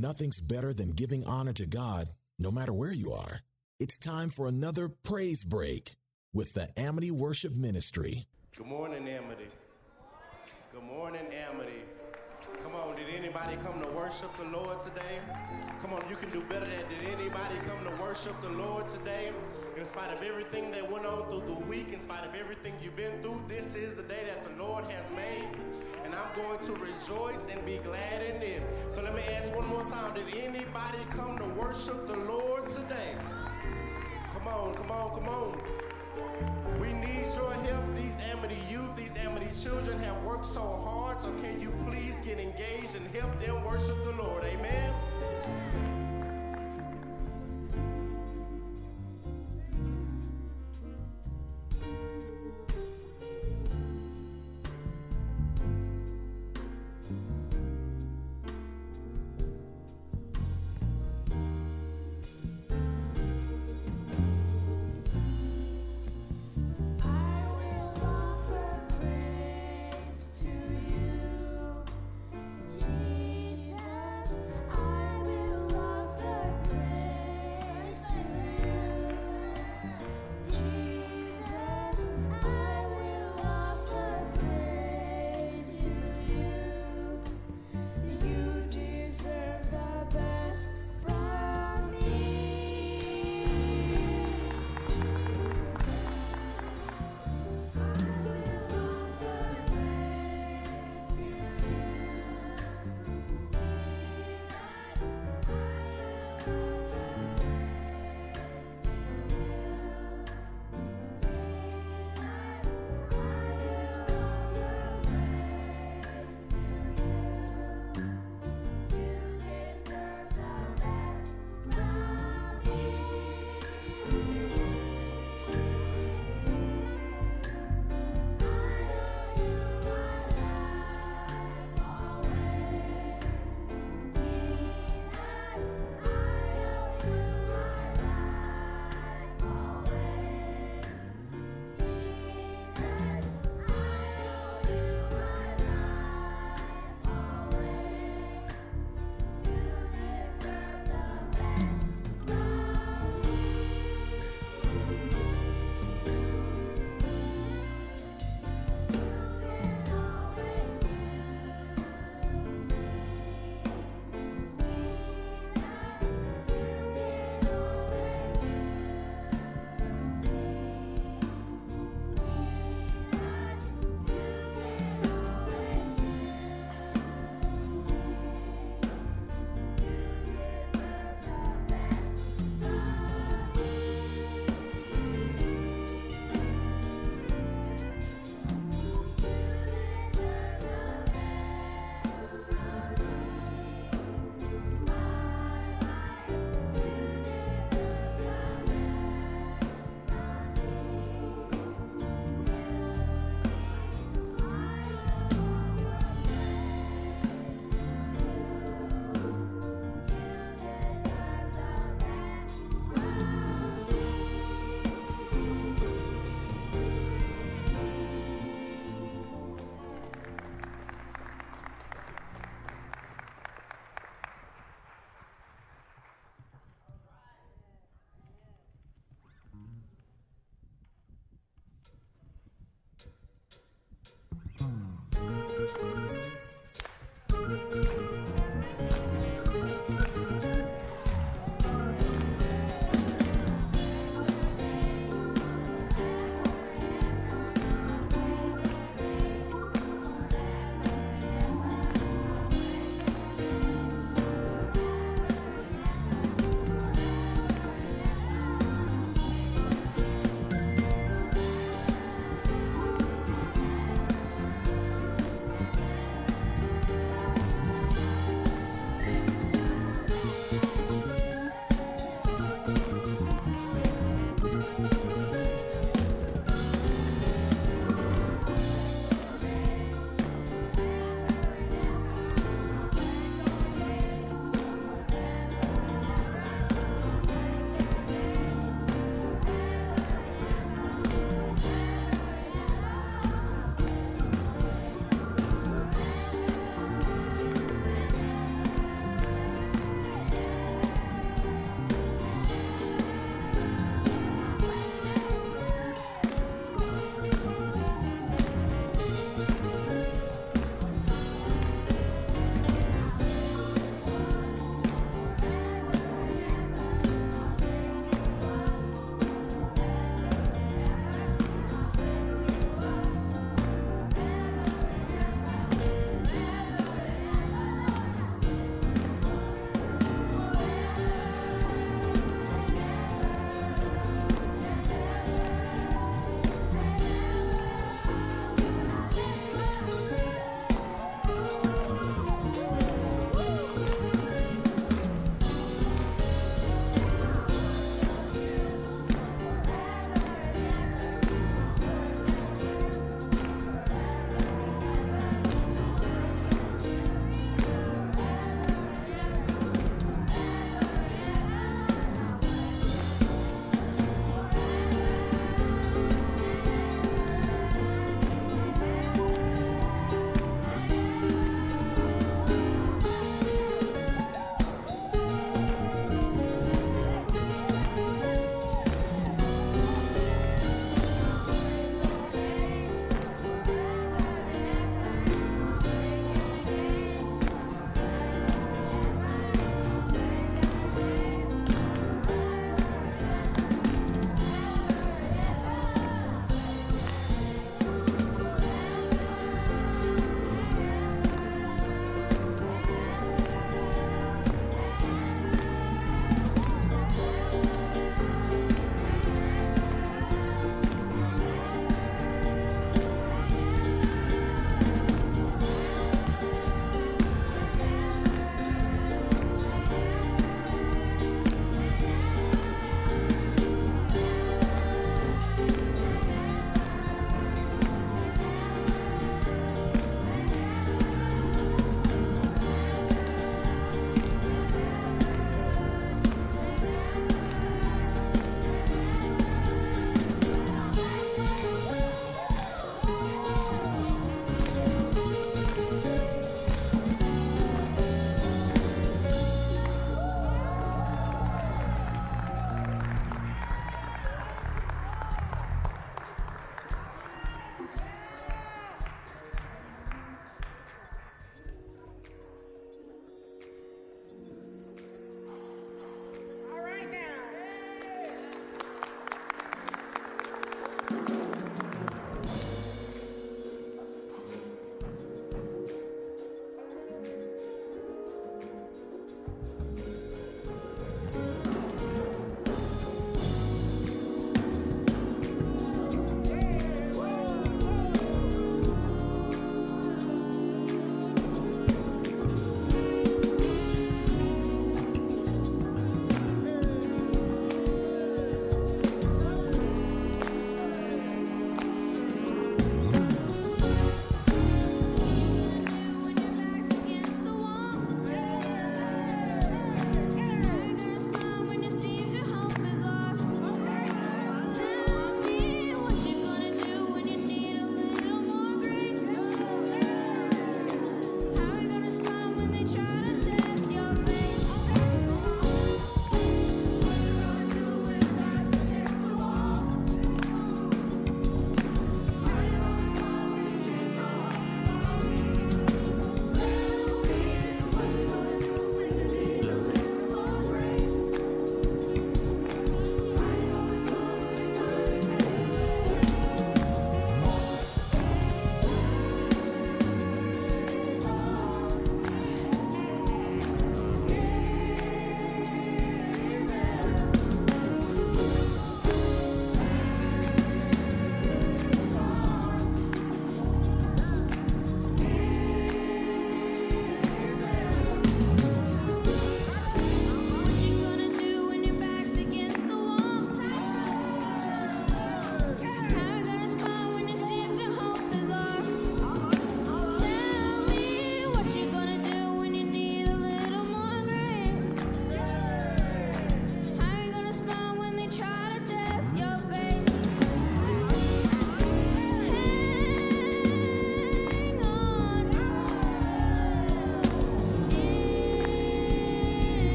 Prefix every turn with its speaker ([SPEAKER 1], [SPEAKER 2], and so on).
[SPEAKER 1] Nothing's better than giving honor to God, no matter where you are. It's time for another praise break with the Amity Worship Ministry.
[SPEAKER 2] Good morning, Amity. Good morning, Amity. Come on, did anybody come to worship the Lord today? Come on, you can do better than did anybody come to worship the Lord today? In spite of everything that went on through the week, in spite of everything you've been through, this is the day that the Lord has made. And I'm going to rejoice and be glad in it. So let me ask one more time Did anybody come to worship the Lord today? Come on, come on, come on. We need your help. These Amity youth, these Amity children have worked so hard. So can you please get engaged and help them worship the Lord? Amen.